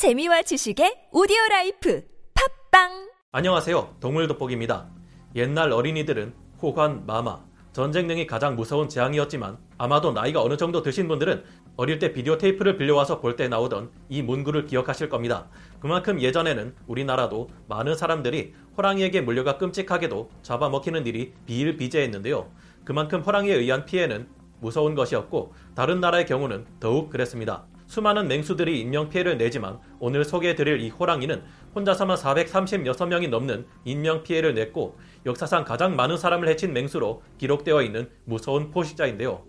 재미와 지식의 오디오 라이프 팟빵 안녕하세요. 동물 돋보기입니다. 옛날 어린이들은 호환, 마마, 전쟁 등이 가장 무서운 재앙이었지만 아마도 나이가 어느 정도 드신 분들은 어릴 때 비디오 테이프를 빌려와서 볼 때 나오던 이 문구를 기억하실 겁니다. 그만큼 예전에는 우리나라도 많은 사람들이 호랑이에게 물려가 끔찍하게도 잡아먹히는 일이 비일비재했는데요. 그만큼 호랑이에 의한 피해는 무서운 것이었고 다른 나라의 경우는 더욱 그랬습니다. 수많은 맹수들이 인명피해를 내지만 오늘 소개해드릴 이 호랑이는 혼자서만 436명이 넘는 인명피해를 냈고 역사상 가장 많은 사람을 해친 맹수로 기록되어 있는 무서운 포식자인데요.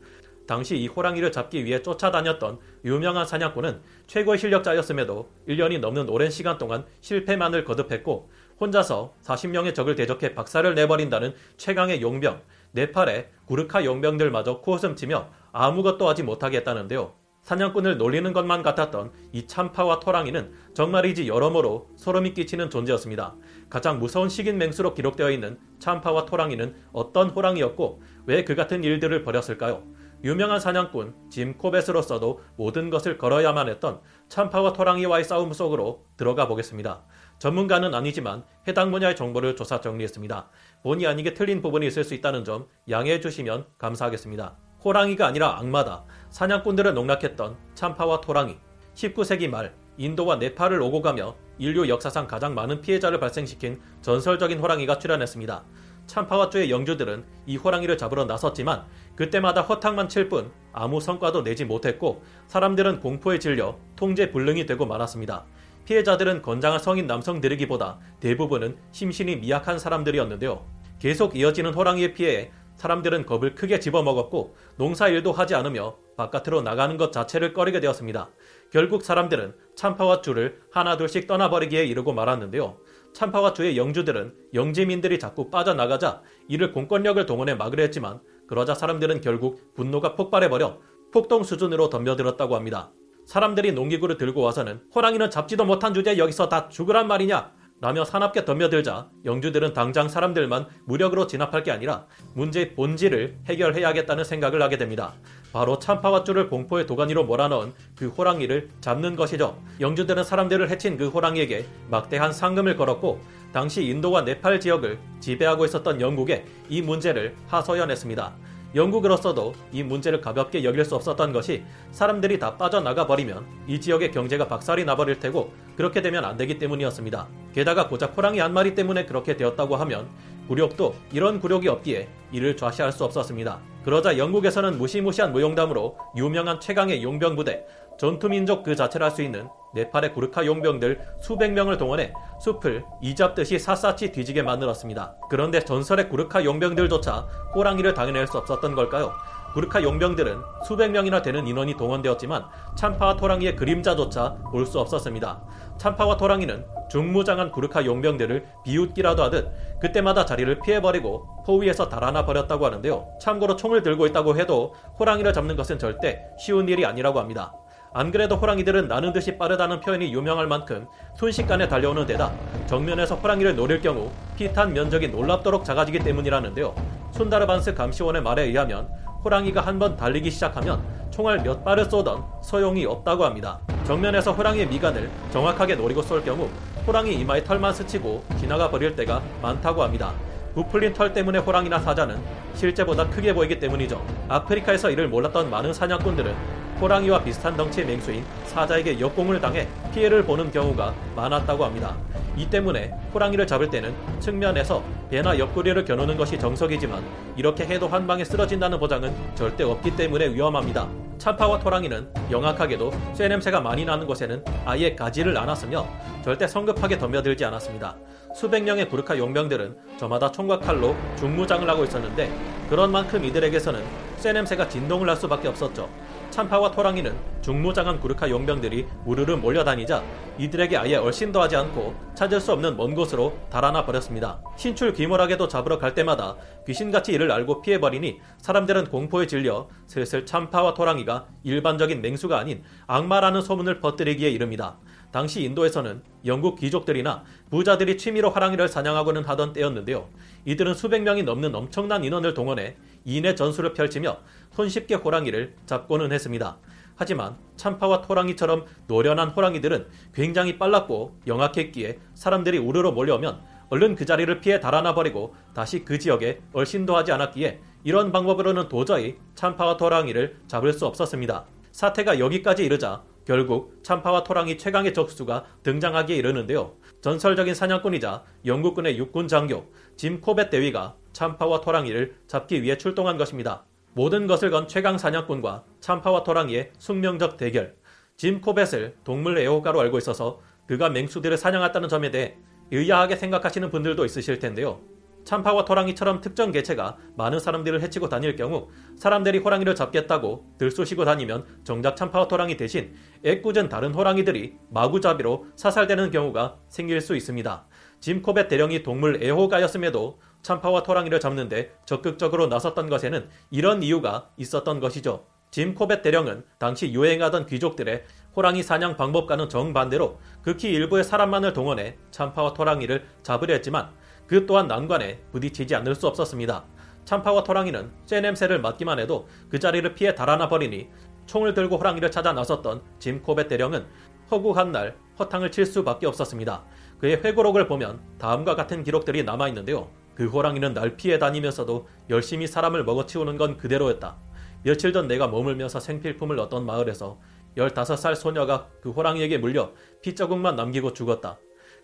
당시 이 호랑이를 잡기 위해 쫓아다녔던 유명한 사냥꾼은 최고의 실력자였음에도 1년이 넘는 오랜 시간 동안 실패만을 거듭했고 혼자서 40명의 적을 대적해 박살을 내버린다는 최강의 용병, 네팔의 구르카 용병들마저 코웃음 치며 아무것도 하지 못하게 했다는데요. 사냥꾼을 놀리는 것만 같았던 이 참파와 토랑이는 정말이지 여러모로 소름이 끼치는 존재였습니다. 가장 무서운 식인 맹수로 기록되어 있는 참파와 토랑이는 어떤 호랑이였고 왜 그 같은 일들을 벌였을까요? 유명한 사냥꾼 짐 코벳으로서도 모든 것을 걸어야만 했던 참파와 토랑이와의 싸움 속으로 들어가 보겠습니다. 전문가는 아니지만 해당 분야의 정보를 조사 정리했습니다. 본의 아니게 틀린 부분이 있을 수 있다는 점 양해해 주시면 감사하겠습니다. 호랑이가 아니라 악마다. 사냥꾼들을 농락했던 참파와 토랑이. 19세기 말 인도와 네팔을 오고 가며 인류 역사상 가장 많은 피해자를 발생시킨 전설적인 호랑이가 출현했습니다. 참파와 쪼의 영주들은 이 호랑이를 잡으러 나섰지만 그때마다 허탕만 칠 뿐 아무 성과도 내지 못했고 사람들은 공포에 질려 통제 불능이 되고 말았습니다. 피해자들은 건장한 성인 남성들이기보다 대부분은 심신이 미약한 사람들이었는데요. 계속 이어지는 호랑이의 피해에 사람들은 겁을 크게 집어먹었고 농사일도 하지 않으며 바깥으로 나가는 것 자체를 꺼리게 되었습니다. 결국 사람들은 참파와 쭈를 하나둘씩 떠나버리기에 이르고 말았는데요. 참파와 쭈의 영주들은 영지민들이 자꾸 빠져나가자 이를 공권력을 동원해 막으려 했지만 그러자 사람들은 결국 분노가 폭발해버려 폭동 수준으로 덤벼들었다고 합니다. 사람들이 농기구를 들고 와서는 호랑이는 잡지도 못한 주제에 여기서 다 죽으란 말이냐 라며 사납게 덤벼들자 영주들은 당장 사람들만 무력으로 진압할 게 아니라 문제의 본질을 해결해야겠다는 생각을 하게 됩니다. 바로 참파와 쭈를 공포의 도가니로 몰아넣은 그 호랑이를 잡는 것이죠. 영주들은 사람들을 해친 그 호랑이에게 막대한 상금을 걸었고 당시 인도와 네팔 지역을 지배하고 있었던 영국에 이 문제를 하소연했습니다. 영국으로서도 이 문제를 가볍게 여길 수 없었던 것이 사람들이 다 빠져나가 버리면 이 지역의 경제가 박살이 나버릴 테고 그렇게 되면 안 되기 때문이었습니다. 게다가 고작 호랑이 한 마리 때문에 그렇게 되었다고 하면 굴욕도 이런 굴욕이 없기에 이를 좌시할 수 없었습니다. 그러자 영국에서는 무시무시한 무용담으로 유명한 최강의 용병 부대, 전투민족 그 자체를 할 수 있는 네팔의 구르카 용병들 수백 명을 동원해 숲을 이잡듯이 샅샅이 뒤지게 만들었습니다. 그런데 전설의 구르카 용병들조차 호랑이를 당해낼 수 없었던 걸까요? 구르카 용병들은 수백 명이나 되는 인원이 동원되었지만 참파와 토랑이의 그림자조차 볼 수 없었습니다. 참파와 토랑이는 중무장한 구르카 용병들을 비웃기라도 하듯 그때마다 자리를 피해버리고 포위에서 달아나 버렸다고 하는데요. 참고로 총을 들고 있다고 해도 호랑이를 잡는 것은 절대 쉬운 일이 아니라고 합니다. 안 그래도 호랑이들은 나는 듯이 빠르다는 표현이 유명할 만큼 순식간에 달려오는 데다 정면에서 호랑이를 노릴 경우 피탄 면적이 놀랍도록 작아지기 때문이라는데요. 순다르반스 감시원의 말에 의하면 호랑이가 한 번 달리기 시작하면 총알 몇 발을 쏘던 소용이 없다고 합니다. 정면에서 호랑이의 미간을 정확하게 노리고 쏠 경우 호랑이 이마에 털만 스치고 지나가 버릴 때가 많다고 합니다. 부풀린 털 때문에 호랑이나 사자는 실제보다 크게 보이기 때문이죠. 아프리카에서 이를 몰랐던 많은 사냥꾼들은 호랑이와 비슷한 덩치의 맹수인 사자에게 역공을 당해 피해를 보는 경우가 많았다고 합니다. 이 때문에 호랑이를 잡을 때는 측면에서 배나 옆구리를 겨누는 것이 정석이지만 이렇게 해도 한 방에 쓰러진다는 보장은 절대 없기 때문에 위험합니다. 참파와 토랑이는 영악하게도 쇠 냄새가 많이 나는 곳에는 아예 가지를 않았으며 절대 성급하게 덤벼들지 않았습니다. 수백 명의 구르카 용병들은 저마다 총과 칼로 중무장을 하고 있었는데 그런 만큼 이들에게서는 쇠 냄새가 진동을 할 수밖에 없었죠. 참파와 토랑이는 중무장한 구르카 용병들이 우르르 몰려다니자 이들에게 아예 얼씬도 하지 않고 찾을 수 없는 먼 곳으로 달아나 버렸습니다. 신출 귀몰하게도 잡으러 갈 때마다 귀신같이 이를 알고 피해버리니 사람들은 공포에 질려 슬슬 참파와 토랑이가 일반적인 맹수가 아닌 악마라는 소문을 퍼뜨리기에 이릅니다. 당시 인도에서는 영국 귀족들이나 부자들이 취미로 화랑이를 사냥하고는 하던 때였는데요. 이들은 수백 명이 넘는 엄청난 인원을 동원해 인의 전술을 펼치며 손쉽게 호랑이를 잡고는 했습니다. 하지만 참파와 토랑이처럼 노련한 호랑이들은 굉장히 빨랐고 영악했기에 사람들이 우르르 몰려오면 얼른 그 자리를 피해 달아나 버리고 다시 그 지역에 얼씬도 하지 않았기에 이런 방법으로는 도저히 참파와 토랑이를 잡을 수 없었습니다. 사태가 여기까지 이르자 결국 참파와 토랑이 최강의 적수가 등장하기에 이르는데요. 전설적인 사냥꾼이자 영국군의 육군 장교 짐 코벳 대위가 참파와 토랑이를 잡기 위해 출동한 것입니다. 모든 것을 건 최강 사냥꾼과 참파와 토랑이의 숙명적 대결. 짐 코벳을 동물 애호가로 알고 있어서 그가 맹수들을 사냥했다는 점에 대해 의아하게 생각하시는 분들도 있으실 텐데요. 참파와 토랑이처럼 특정 개체가 많은 사람들을 해치고 다닐 경우 사람들이 호랑이를 잡겠다고 들쑤시고 다니면 정작 참파와 토랑이 대신 애꿎은 다른 호랑이들이 마구잡이로 사살되는 경우가 생길 수 있습니다. 짐 코벳 대령이 동물 애호가였음에도 참파와 토랑이를 잡는데 적극적으로 나섰던 것에는 이런 이유가 있었던 것이죠. 짐 코벳 대령은 당시 유행하던 귀족들의 호랑이 사냥 방법과는 정반대로 극히 일부의 사람만을 동원해 참파와 토랑이를 잡으려 했지만 그 또한 난관에 부딪히지 않을 수 없었습니다. 참파와 토랑이는 쇠 냄새를 맡기만 해도 그 자리를 피해 달아나 버리니 총을 들고 호랑이를 찾아 나섰던 짐 코벳 대령은 허구한 날 허탕을 칠 수밖에 없었습니다. 그의 회고록을 보면 다음과 같은 기록들이 남아 있는데요. 그 호랑이는 날 피해 다니면서도 열심히 사람을 먹어치우는 건 그대로였다. 며칠 전 내가 머물면서 생필품을 얻던 마을에서 15살 소녀가 그 호랑이에게 물려 피 자국만 남기고 죽었다.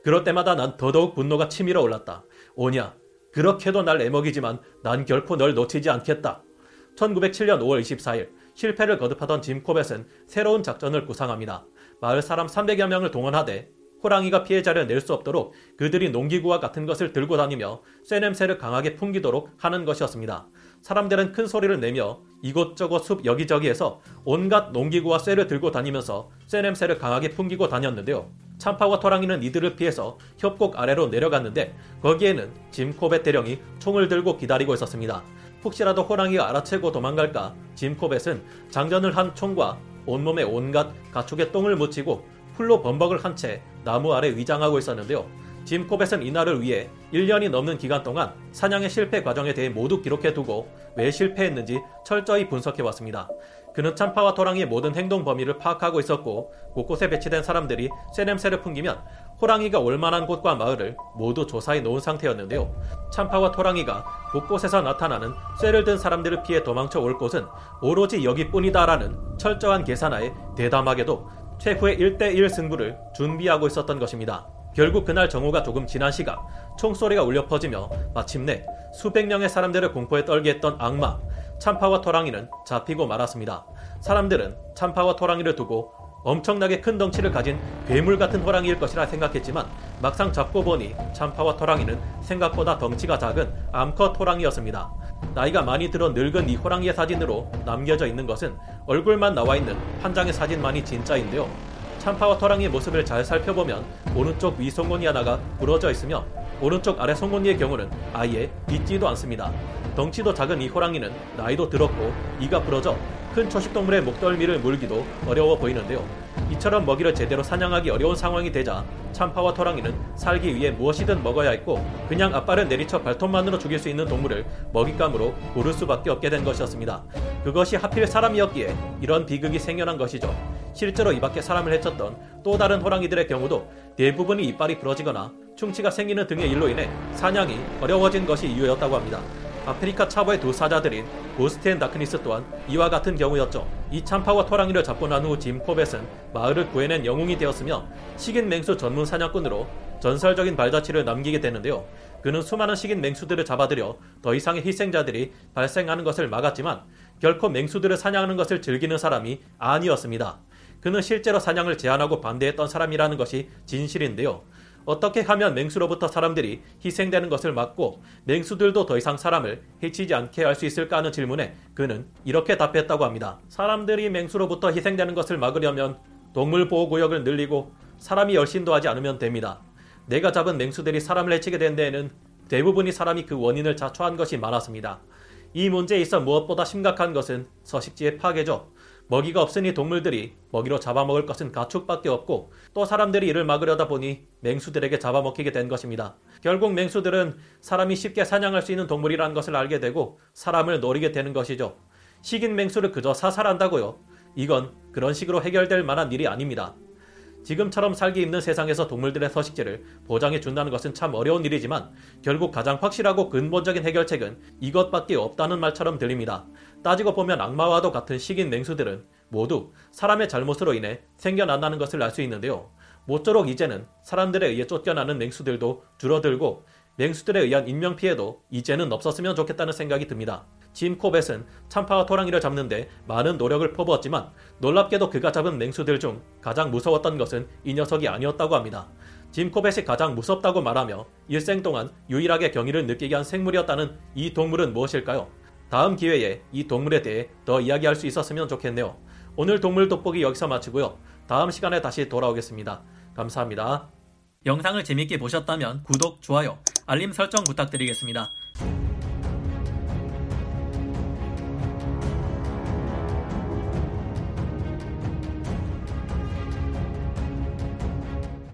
그럴 때마다 난 더더욱 분노가 치밀어 올랐다. 오냐, 그렇게도 날 애먹이지만 난 결코 널 놓치지 않겠다. 1907년 5월 24일 실패를 거듭하던 짐 코벳은 새로운 작전을 구상합니다. 마을 사람 300여 명을 동원하되 호랑이가 피해자를 낼 수 없도록 그들이 농기구와 같은 것을 들고 다니며 쇠 냄새를 강하게 풍기도록 하는 것이었습니다. 사람들은 큰 소리를 내며 이곳저곳 숲 여기저기에서 온갖 농기구와 쇠를 들고 다니면서 쇠 냄새를 강하게 풍기고 다녔는데요. 참파와 토랑이는 이들을 피해서 협곡 아래로 내려갔는데 거기에는 짐 코벳 대령이 총을 들고 기다리고 있었습니다. 혹시라도 호랑이가 알아채고 도망갈까 짐 코벳은 장전을 한 총과 온몸에 온갖 가축의 똥을 묻히고 풀로 범벅을 한 채 나무 아래 위장하고 있었는데요. 짐 코벳은 이날을 위해 1년이 넘는 기간 동안 사냥의 실패 과정에 대해 모두 기록해 두고 왜 실패했는지 철저히 분석해 왔습니다. 그는 참파와 토랑이의 모든 행동 범위를 파악하고 있었고 곳곳에 배치된 사람들이 쇠 냄새를 풍기면 호랑이가 올 만한 곳과 마을을 모두 조사해 놓은 상태였는데요. 참파와 토랑이가 곳곳에서 나타나는 쇠를 든 사람들을 피해 도망쳐 올 곳은 오로지 여기뿐이다라는 철저한 계산하에 대담하게도 최후의 1대1 승부를 준비하고 있었던 것입니다. 결국 그날 정오가 조금 지난 시각 총소리가 울려 퍼지며 마침내 수백 명의 사람들을 공포에 떨게 했던 악마 참파와 토랑이는 잡히고 말았습니다. 사람들은 참파와 토랑이를 두고 엄청나게 큰 덩치를 가진 괴물 같은 호랑이일 것이라 생각했지만 막상 잡고 보니 참파와 토랑이는 생각보다 덩치가 작은 암컷 호랑이였습니다. 나이가 많이 들어 늙은 이 호랑이의 사진으로 남겨져 있는 것은 얼굴만 나와 있는 한 장의 사진만이 진짜인데요. 참파와 토랑이의 모습을 잘 살펴보면 오른쪽 위 송곳니 하나가 부러져 있으며 오른쪽 아래 송곳니의 경우는 아예 있지도 않습니다. 덩치도 작은 이 호랑이는 나이도 들었고 이가 부러져 큰 초식동물의 목덜미를 물기도 어려워 보이는데요. 이처럼 먹이를 제대로 사냥하기 어려운 상황이 되자 참파와 토랑이는 살기 위해 무엇이든 먹어야 했고 그냥 앞발을 내리쳐 발톱만으로 죽일 수 있는 동물을 먹잇감으로 고를 수밖에 없게 된 것이었습니다. 그것이 하필 사람이었기에 이런 비극이 생겨난 것이죠. 실제로 이 밖에 사람을 해쳤던 또 다른 호랑이들의 경우도 대부분이 이빨이 부러지거나 충치가 생기는 등의 일로 인해 사냥이 어려워진 것이 이유였다고 합니다. 아프리카 차보의 두 사자들인 Ghost and Darkness 또한 이와 같은 경우였죠. 이 참파왓 호랑이를 잡고 난 후 짐 코벳은 마을을 구해낸 영웅이 되었으며 식인 맹수 전문 사냥꾼으로 전설적인 발자취를 남기게 되는데요. 그는 수많은 식인 맹수들을 잡아들여 더 이상의 희생자들이 발생하는 것을 막았지만 결코 맹수들을 사냥하는 것을 즐기는 사람이 아니었습니다. 그는 실제로 사냥을 제한하고 반대했던 사람이라는 것이 진실인데요. 어떻게 하면 맹수로부터 사람들이 희생되는 것을 막고 맹수들도 더 이상 사람을 해치지 않게 할 수 있을까 하는 질문에 그는 이렇게 답했다고 합니다. 사람들이 맹수로부터 희생되는 것을 막으려면 동물 보호 구역을 늘리고 사람이 열심도 하지 않으면 됩니다. 내가 잡은 맹수들이 사람을 해치게 된 데에는 대부분이 사람이 그 원인을 자초한 것이 많았습니다. 이 문제에 있어 무엇보다 심각한 것은 서식지의 파괴죠. 먹이가 없으니 동물들이 먹이로 잡아먹을 것은 가축밖에 없고 또 사람들이 이를 막으려다 보니 맹수들에게 잡아먹히게 된 것입니다. 결국 맹수들은 사람이 쉽게 사냥할 수 있는 동물이라는 것을 알게 되고 사람을 노리게 되는 것이죠. 식인 맹수를 그저 사살한다고요. 이건 그런 식으로 해결될 만한 일이 아닙니다. 지금처럼 살기 힘든 세상에서 동물들의 서식지를 보장해 준다는 것은 참 어려운 일이지만 결국 가장 확실하고 근본적인 해결책은 이것밖에 없다는 말처럼 들립니다. 따지고 보면 악마와도 같은 식인 맹수들은 모두 사람의 잘못으로 인해 생겨난다는 것을 알 수 있는데요. 모쪼록 이제는 사람들에 의해 쫓겨나는 맹수들도 줄어들고 맹수들에 의한 인명피해도 이제는 없었으면 좋겠다는 생각이 듭니다. 짐 코벳은 참파와 토랑이를 잡는데 많은 노력을 퍼부었지만 놀랍게도 그가 잡은 맹수들 중 가장 무서웠던 것은 이 녀석이 아니었다고 합니다. 짐 코벳이 가장 무섭다고 말하며 일생 동안 유일하게 경의를 느끼게 한 생물이었다는 이 동물은 무엇일까요? 다음 기회에 이 동물에 대해 더 이야기할 수 있었으면 좋겠네요. 오늘 동물 돋보기 여기서 마치고요. 다음 시간에 다시 돌아오겠습니다. 감사합니다. 영상을 재밌게 보셨다면 구독, 좋아요, 알림 설정 부탁드리겠습니다.